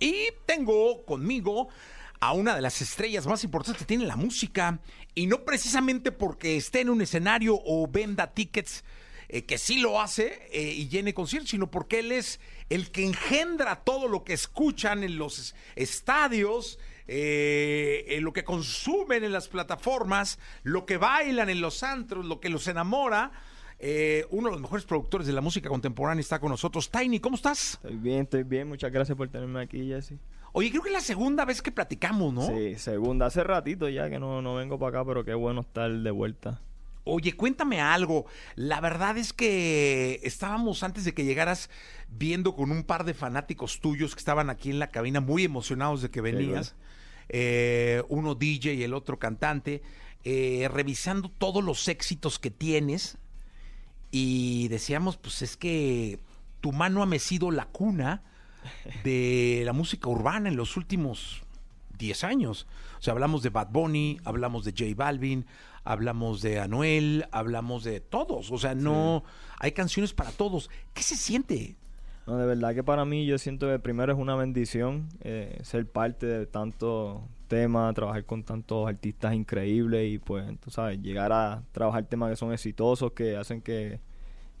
Y tengo conmigo a una de las estrellas más importantes que tiene la música. Y no precisamente porque esté en un escenario o venda tickets, eh, que sí lo hace eh, y llene conciertos, sino porque él es el que engendra todo lo que escuchan en los estadios. Eh, en lo que consumen en las plataformas, lo que bailan en los antros, lo que los enamora. Eh, uno de los mejores productores de la música contemporánea está con nosotros. Tiny, ¿cómo estás? Estoy bien, estoy bien. Muchas gracias por tenerme aquí, Jesse. Oye, creo que es la segunda vez que platicamos, ¿no? Sí, segunda. Hace ratito ya que no, no vengo para acá, pero qué bueno estar de vuelta. Oye, cuéntame algo. La verdad es que estábamos antes de que llegaras viendo con un par de fanáticos tuyos que estaban aquí en la cabina muy emocionados de que venías. Eh, uno DJ y el otro cantante, eh, revisando todos los éxitos que tienes y decíamos, pues es que tu mano ha mecido la cuna de la música urbana en los últimos 10 años. O sea, hablamos de Bad Bunny, hablamos de J Balvin, hablamos de Anuel, hablamos de todos. O sea, no hay canciones para todos. ¿Qué se siente? No, de verdad que para mí yo siento que primero es una bendición eh, ser parte de tantos temas, trabajar con tantos artistas increíbles y pues, tú sabes, llegar a trabajar temas que son exitosos, que hacen que,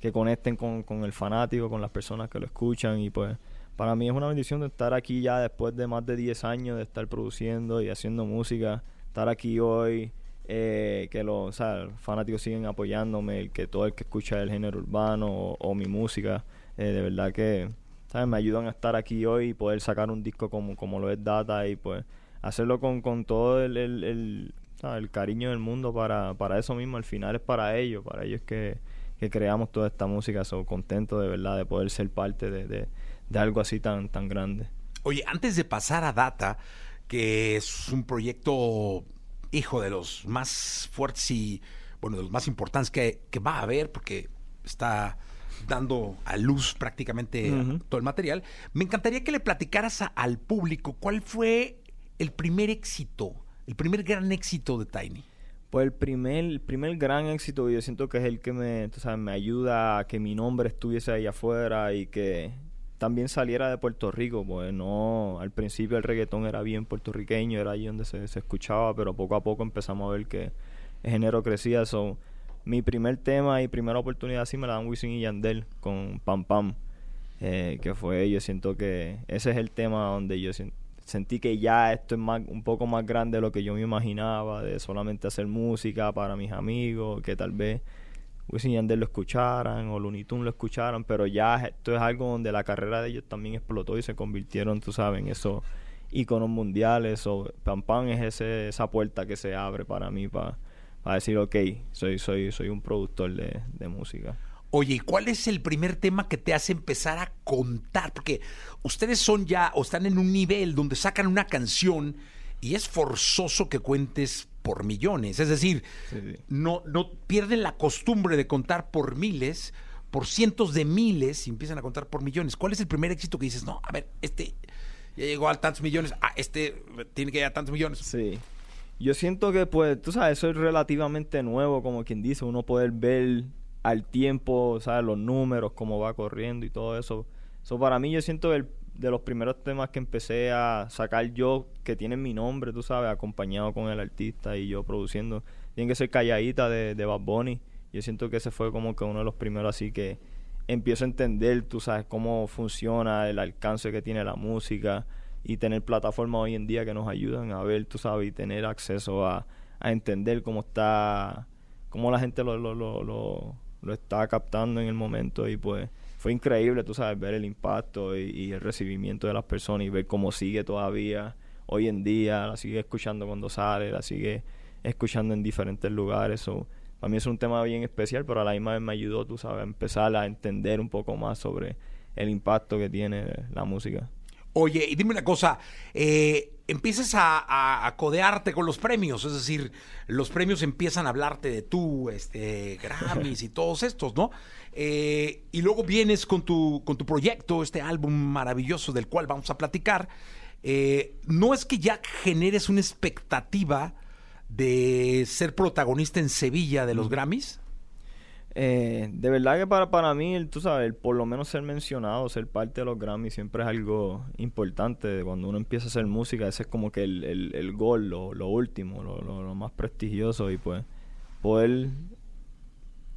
que conecten con, con el fanático, con las personas que lo escuchan y pues para mí es una bendición de estar aquí ya después de más de 10 años de estar produciendo y haciendo música, estar aquí hoy, eh, que los, fanáticos siguen apoyándome, que todo el que escucha el género urbano o mi música eh, de verdad que ¿sabes? me ayudan a estar aquí hoy y poder sacar un disco como, como lo es Data y pues hacerlo con, con todo el, el, el, cariño del mundo para, para eso mismo. Al final es para ellos, para ellos que, que creamos toda esta música. Soy contento de verdad de poder ser parte de, de, de algo así tan, tan grande. Oye, antes de pasar a Data, que es un proyecto, hijo, de los más fuertes y, bueno, de los más importantes que, que va a haber, porque está dando a luz prácticamente todo el material. Me encantaría que le platicaras al público cuál fue el primer éxito, el primer gran éxito de Tiny. Pues el primer, el primer gran éxito yo siento que es el que me, me ayuda a que mi nombre estuviese ahí afuera y que también saliera de Puerto Rico, pues no, al principio el reggaetón era bien puertorriqueño, era ahí donde se, escuchaba, pero poco a poco empezamos a ver que el género crecía, so, mi primer tema y primera oportunidad sí me la dan Wisin y Yandel con Pam Pam. Eh, que fue, yo siento que ese es el tema donde yo sentí que ya esto es más, un poco más grande de lo que yo me imaginaba, de solamente hacer música para mis amigos, que tal vez Wisin y Yandel lo escucharan o Looney Tunes lo escucharan, pero ya esto es algo donde la carrera de ellos también explotó y se convirtieron, tú sabes, en esos iconos mundiales. O Pam Pam es ese, esa puerta que se abre para mí, para a decir, ok, soy, soy, soy un productor de, música. Oye, ¿y cuál es el primer tema que te hace empezar a contar? Porque ustedes son ya o están en un nivel donde sacan una canción y es forzoso que cuentes por millones. Es decir, No, no pierden la costumbre de contar por miles, por cientos de miles y empiezan a contar por millones. ¿Cuál es el primer éxito que dices, no, a ver, este ya llegó a tantos millones, ah, este tiene que llegar a tantos millones? Sí. Yo siento que, pues, tú sabes, eso es relativamente nuevo, como quien dice, uno poder ver al tiempo, ¿sabes? Los números, cómo va corriendo y todo eso. Eso para mí yo siento que de los primeros temas que empecé a sacar yo, que tienen mi nombre, tú sabes, acompañado con el artista y yo produciendo, tiene que ser Calladita de, de Bad Bunny. Yo siento que ese fue como que uno de los primeros así que empiezo a entender, tú sabes, cómo funciona el alcance que tiene la música y tener plataformas hoy en día que nos ayudan a ver, tú sabes, y tener acceso a, a entender cómo está, cómo la gente lo, lo, lo, lo, está captando en el momento y pues fue increíble, tú sabes, ver el impacto y, el recibimiento de las personas y ver cómo sigue todavía hoy en día, la sigue escuchando cuando sale, la sigue escuchando en diferentes lugares. So, para mí es un tema bien especial, pero a la misma vez me ayudó, tú sabes, a empezar a entender un poco más sobre el impacto que tiene la música. Oye, y dime una cosa, eh, empiezas a, codearte con los premios, es decir, los premios empiezan a hablarte de tú, este, Grammys y todos estos, ¿no? Eh, y luego vienes con tu, con tu proyecto, este álbum maravilloso del cual vamos a platicar. Eh, no es que ya generes una expectativa de ser protagonista en Sevilla de los Grammys. Eh, de verdad que para, para mí, tú sabes, por lo menos ser mencionado, ser parte de los Grammy siempre es algo importante. Cuando uno empieza a hacer música, ese es como que el, el, el gol, lo, lo último, lo, lo, más prestigioso. Y pues poder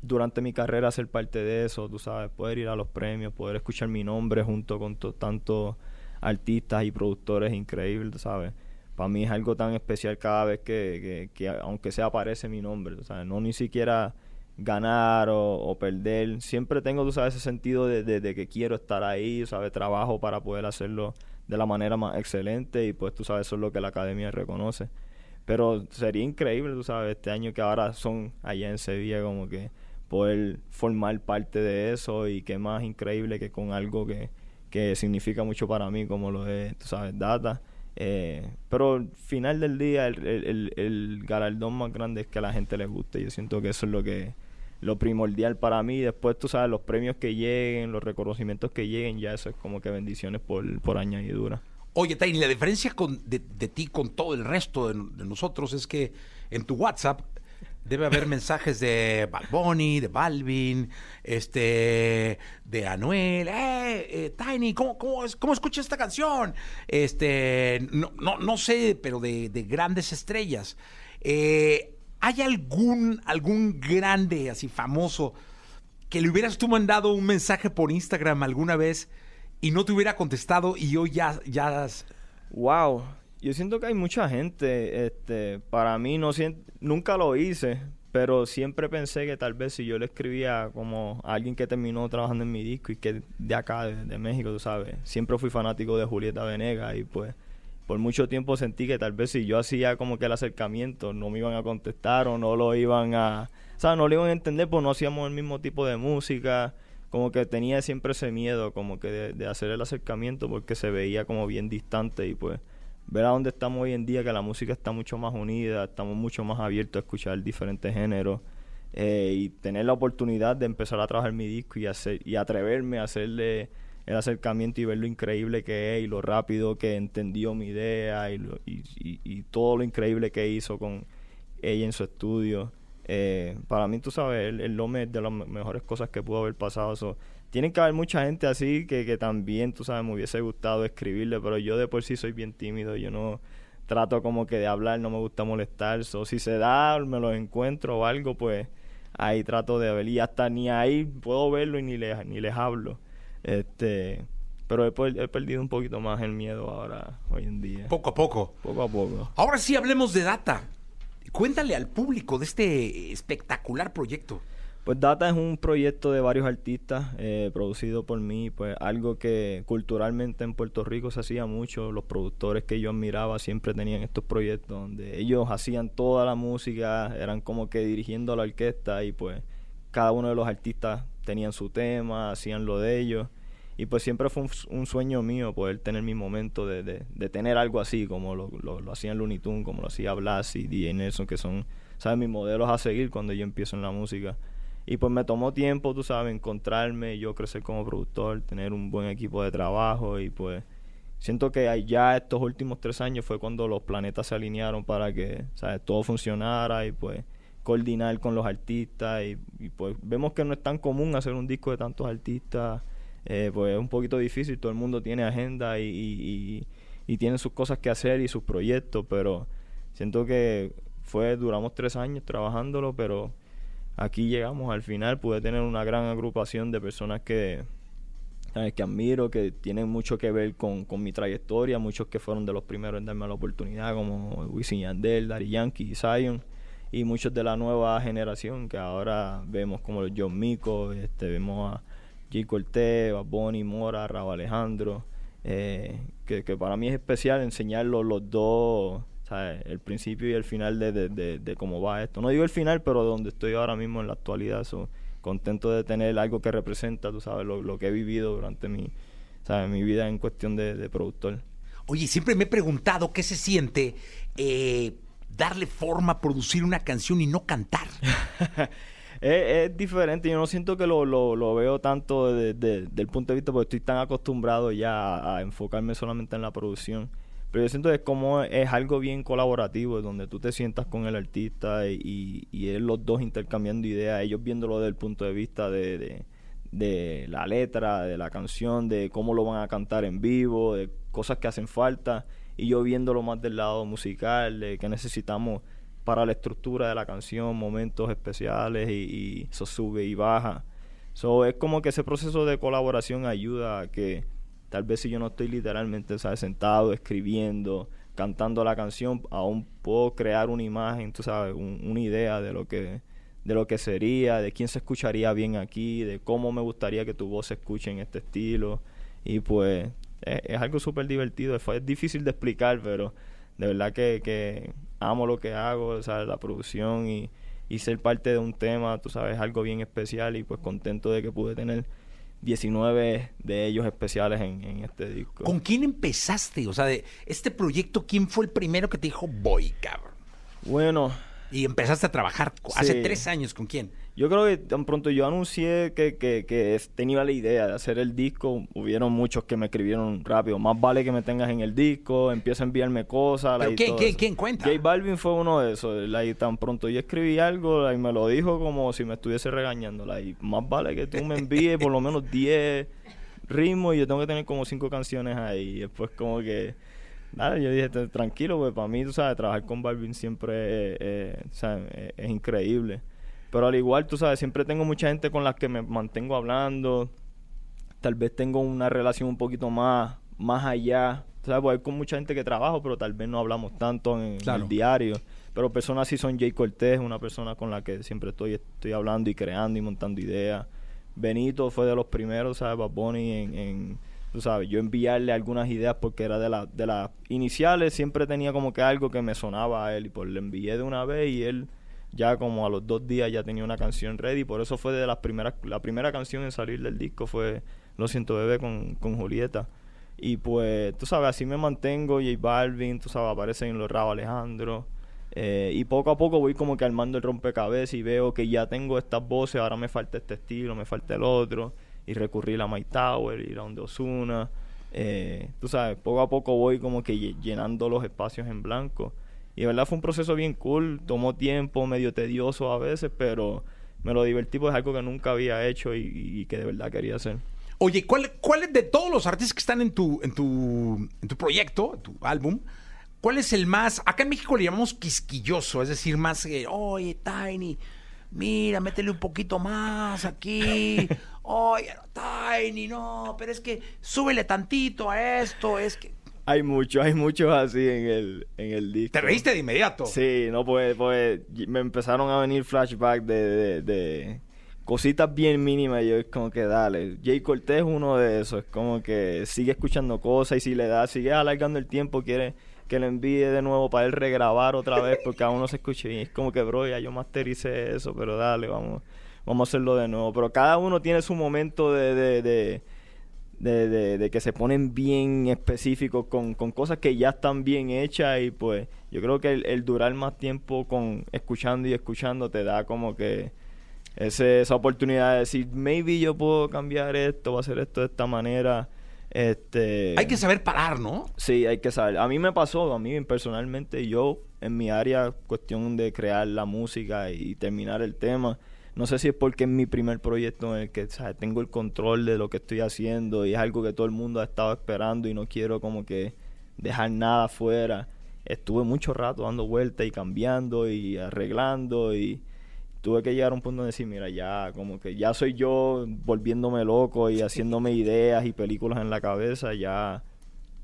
durante mi carrera ser parte de eso, tú sabes, poder ir a los premios, poder escuchar mi nombre junto con tantos artistas y productores increíbles, ¿sabes? Para mí es algo tan especial cada vez que, que, que aunque sea aparece mi nombre, ¿sabes? No ni siquiera ganar o, perder. Siempre tengo, tú sabes, ese sentido de, que quiero estar ahí, ¿sabes? Trabajo para poder hacerlo de la manera más excelente y pues tú sabes, eso es lo que la academia reconoce. Pero sería increíble, tú sabes, este año que ahora son allá en Sevilla, como que poder formar parte de eso y qué más increíble que con algo que, que significa mucho para mí, como lo es, tú sabes, Data. Eh, pero al final del día, el, el, el, galardón más grande es que a la gente le guste. Yo siento que eso es lo que lo primordial para mí. Después, tú sabes, los premios que lleguen, los reconocimientos que lleguen, ya eso es como que bendiciones por, por añadidura. Oye, Tiny, la diferencia con, de, ti con todo el resto de, nosotros es que en tu WhatsApp debe haber mensajes de Bad Bunny, de Balvin, este, de Anuel, eh, eh Tiny, ¿cómo, cómo, cómo escuchas esta canción? Este, no, no, no sé, pero de, de grandes estrellas. Eh, ¿Hay algún, algún grande, así famoso, que le hubieras tú mandado un mensaje por Instagram alguna vez y no te hubiera contestado y hoy ya... ya... Wow, yo siento que hay mucha gente, este, para mí no nunca lo hice, pero siempre pensé que tal vez si yo le escribía como a alguien que terminó trabajando en mi disco y que de acá, de, de México, tú sabes, siempre fui fanático de Julieta Venegas y pues por mucho tiempo sentí que tal vez si yo hacía como que el acercamiento no me iban a contestar o no lo iban a, o sea, no lo iban a entender porque no hacíamos el mismo tipo de música, como que tenía siempre ese miedo como que de, hacer el acercamiento porque se veía como bien distante y pues ver a dónde estamos hoy en día que la música está mucho más unida, estamos mucho más abiertos a escuchar diferentes géneros eh, y tener la oportunidad de empezar a trabajar mi disco y hacer y atreverme a hacerle el acercamiento y ver lo increíble que es y lo rápido que entendió mi idea y, y, todo lo increíble que hizo con ella en su estudio. Eh, para mí, tú sabes, el, el es de las mejores cosas que pudo haber pasado. So, tienen que haber mucha gente así que, que también, tú sabes, me hubiese gustado escribirle, pero yo de por sí soy bien tímido, yo no trato como que de hablar, no me gusta molestar. So, si se da, me lo encuentro o algo, pues ahí trato de ver. Y hasta ni ahí puedo verlo y ni les, ni les hablo. Este, pero he, perdido un poquito más el miedo ahora, hoy en día. Poco a poco. Poco a poco. Ahora sí hablemos de Data. Cuéntale al público de este espectacular proyecto. Pues Data es un proyecto de varios artistas eh, producido por mí, pues algo que culturalmente en Puerto Rico se hacía mucho. Los productores que yo admiraba siempre tenían estos proyectos donde ellos hacían toda la música, eran como que dirigiendo la orquesta y pues cada uno de los artistas tenían su tema, hacían lo de ellos. Y pues siempre fue un, sueño mío poder tener mi momento de, de, tener algo así, como lo, lo, hacían Looney Tunes, como lo hacía Blas y DJ Nelson, que son, ¿sabes? Mis modelos a seguir cuando yo empiezo en la música. Y pues me tomó tiempo, tú sabes, encontrarme, yo crecer como productor, tener un buen equipo de trabajo y pues siento que ya estos últimos tres años fue cuando los planetas se alinearon para que, ¿sabes? Todo funcionara y pues coordinar con los artistas y, pues vemos que no es tan común hacer un disco de tantos artistas, eh, pues es un poquito difícil, todo el mundo tiene agenda y, y, y, tiene sus cosas que hacer y sus proyectos, pero siento que fue, duramos tres años trabajándolo, pero aquí llegamos al final, pude tener una gran agrupación de personas que, que admiro, que tienen mucho que ver con, con, mi trayectoria, muchos que fueron de los primeros en darme la oportunidad, como Wisin Yandel, Dari Yankee, Zion y muchos de la nueva generación que ahora vemos como los John Mico, este, vemos a G. Cortés, a Bonnie Mora, Raúl Alejandro, eh, que, para mí es especial enseñarlos los dos, el principio y el final de, de, cómo va esto. No digo el final, pero donde estoy ahora mismo en la actualidad, so, contento de tener algo que representa, tú sabes, lo, que he vivido durante mi, ¿sabes? mi vida en cuestión de, productor. Oye, siempre me he preguntado qué se siente eh, darle forma, producir una canción y no cantar. es, diferente, yo no siento que lo, lo, veo tanto desde el punto de vista porque estoy tan acostumbrado ya a, enfocarme solamente en la producción. Pero yo siento que es como es algo bien colaborativo, donde tú te sientas con el artista y, y, él los dos intercambiando ideas, ellos viéndolo desde el punto de vista de, de, la letra, de la canción, de cómo lo van a cantar en vivo, de cosas que hacen falta, y yo viéndolo más del lado musical, de que necesitamos para la estructura de la canción, momentos especiales y, eso sube y baja. So, es como que ese proceso de colaboración ayuda a que tal vez si yo no estoy literalmente ¿sabes? sentado escribiendo, cantando la canción, aún puedo crear una imagen, tú sabes, una idea de lo que de lo que sería, de quién se escucharía bien aquí, de cómo me gustaría que tu voz se escuche en este estilo. Y pues es, algo súper divertido, es, es, difícil de explicar, pero de verdad que, que amo lo que hago, ¿sabes? la producción y, y ser parte de un tema, tú sabes, algo bien especial y pues contento de que pude tener 19 de ellos especiales en, en, este disco. ¿Con quién empezaste? O sea, de este proyecto, ¿quién fue el primero que te dijo voy, cabrón? Bueno. Y empezaste a trabajar hace tres años, ¿con quién? Yo creo que tan pronto yo anuncié que, que, que tenía la idea de hacer el disco, hubieron muchos que me escribieron rápido. Más vale que me tengas en el disco, empieza a enviarme cosas. ¿Pero quién, quién, quién, cuenta? J Balvin fue uno de esos. y tan pronto yo escribí algo y me lo dijo como si me estuviese regañando. y más vale que tú me envíes por lo menos 10 ritmos y yo tengo que tener como 5 canciones ahí. Y después como que... Nada, yo dije, tranquilo, pues para mí, tú sabes, trabajar con Balvin siempre es increíble. Pero al igual, tú sabes, siempre tengo mucha gente con la que me mantengo hablando. Tal vez tengo una relación un poquito más, más allá. ¿Sabes? Pues hay con mucha gente que trabajo, pero tal vez no hablamos tanto en, el diario. Pero personas así son Jay Cortés, una persona con la que siempre estoy, estoy hablando y creando y montando ideas. Benito fue de los primeros, ¿sabes? Bad Bunny en, en tú sabes, yo enviarle algunas ideas porque era de, la, de las iniciales, siempre tenía como que algo que me sonaba a él y pues le envié de una vez y él ya como a los dos días ya tenía una canción ready. Por eso fue de las primeras, la primera canción en salir del disco fue Lo siento bebé con, con Julieta. Y pues, tú sabes, así me mantengo. J Balvin, tú sabes, aparece en los Rabo Alejandro. Eh, y poco a poco voy como que armando el rompecabezas y veo que ya tengo estas voces, ahora me falta este estilo, me falta el otro. Y recurrí a My Tower, ir a donde Osuna. Eh, tú sabes, poco a poco voy como que llenando los espacios en blanco. Y de verdad fue un proceso bien cool, tomó tiempo, medio tedioso a veces, pero me lo divertí porque es algo que nunca había hecho y, que de verdad quería hacer. Oye, ¿cuál, ¿cuál de todos los artistas que están en tu, en tu, en tu proyecto, en tu álbum? ¿Cuál es el más, acá en México le llamamos quisquilloso, es decir, más, eh, oye, Tiny, mira, métele un poquito más aquí, oye, Tiny, no, pero es que súbele tantito a esto, es que... Hay muchos, hay muchos así en el, en el disco. ¿Te reíste de inmediato? Sí, no, pues, pues me empezaron a venir flashbacks de, de, cositas bien mínimas. Y yo es como que dale. Jay Cortés es uno de esos. Es como que sigue escuchando cosas y si le da, sigue alargando el tiempo, quiere que le envíe de nuevo para él regrabar otra vez porque aún no se escuche bien. Es como que, bro, ya yo mastericé eso, pero dale, vamos, vamos a hacerlo de nuevo. Pero cada uno tiene su momento de, de de, de, que se ponen bien específicos con, con, cosas que ya están bien hechas y pues yo creo que el, durar más tiempo con escuchando y escuchando te da como que ese, esa oportunidad de decir, maybe yo puedo cambiar esto, voy a hacer esto de esta manera. Este, hay que saber parar, ¿no? Sí, hay que saber. A mí me pasó, a mí personalmente, yo en mi área, cuestión de crear la música y terminar el tema, no sé si es porque es mi primer proyecto en el que tengo el control de lo que estoy haciendo y es algo que todo el mundo ha estado esperando y no quiero como que dejar nada afuera. Estuve mucho rato dando vueltas y cambiando y arreglando y tuve que llegar a un punto de decir, mira, ya como que ya soy yo volviéndome loco y haciéndome ideas y películas en la cabeza, ya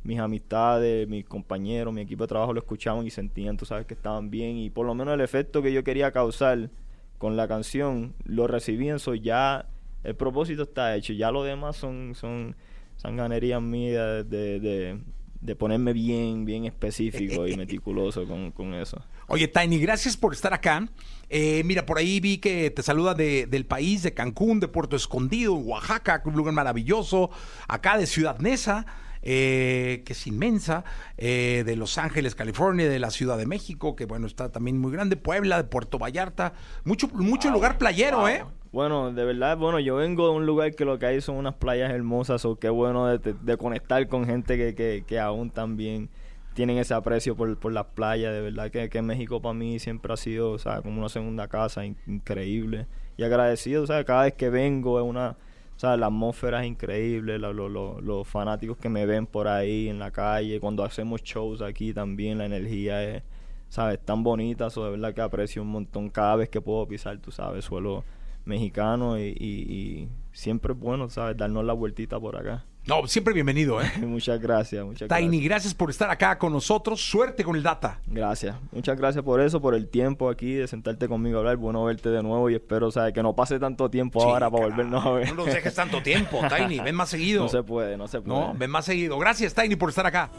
mis amistades, mis compañeros, mi equipo de trabajo lo escuchaban y sentían, tú sabes, que estaban bien y por lo menos el efecto que yo quería causar con la canción lo recibí en ya el propósito está hecho, ya lo demás son, son sanganerías mías de, de, ponerme bien, bien específico y meticuloso con, eso. Oye, Tiny, gracias por estar acá. Eh, mira, por ahí vi que te saluda de, del país, de Cancún, de Puerto Escondido, Oaxaca, un lugar maravilloso, acá de Ciudad Neza. Eh, que es inmensa, eh, de Los Ángeles, California, de la Ciudad de México, que bueno, está también muy grande, Puebla, de Puerto Vallarta, mucho, mucho lugar playero, ¿eh? Bueno, de verdad, bueno, yo vengo de un lugar que lo que hay son unas playas hermosas, o qué bueno de, conectar con gente que, que, que aún también tienen ese aprecio por, por las playas. De verdad que, que México para mí siempre ha sido, o sea, como una segunda casa increíble. Y agradecido, o sea, cada vez que vengo es una... O sea, la atmósfera es increíble, los fanáticos que me ven por ahí en la calle, cuando hacemos shows aquí también, la energía es, ¿sabes? Tan bonita, o de verdad que aprecio un montón cada vez que puedo pisar, tú sabes, suelo mexicano y, y siempre es bueno, ¿sabes? Darnos la vueltita por acá. No, siempre bienvenido, ¿eh? muchas gracias, muchas Tiny, gracias. por estar acá con nosotros. Suerte con el data. Gracias. Muchas gracias por eso, por el tiempo aquí, de sentarte conmigo a hablar. Bueno verte de nuevo y espero, ¿sabes? Que no pase tanto tiempo ahora para volvernos a ver. No nos dejes tanto tiempo, Tiny. Ven más seguido. No se puede, no se puede. No, ven más seguido. Gracias, Tiny, por estar acá.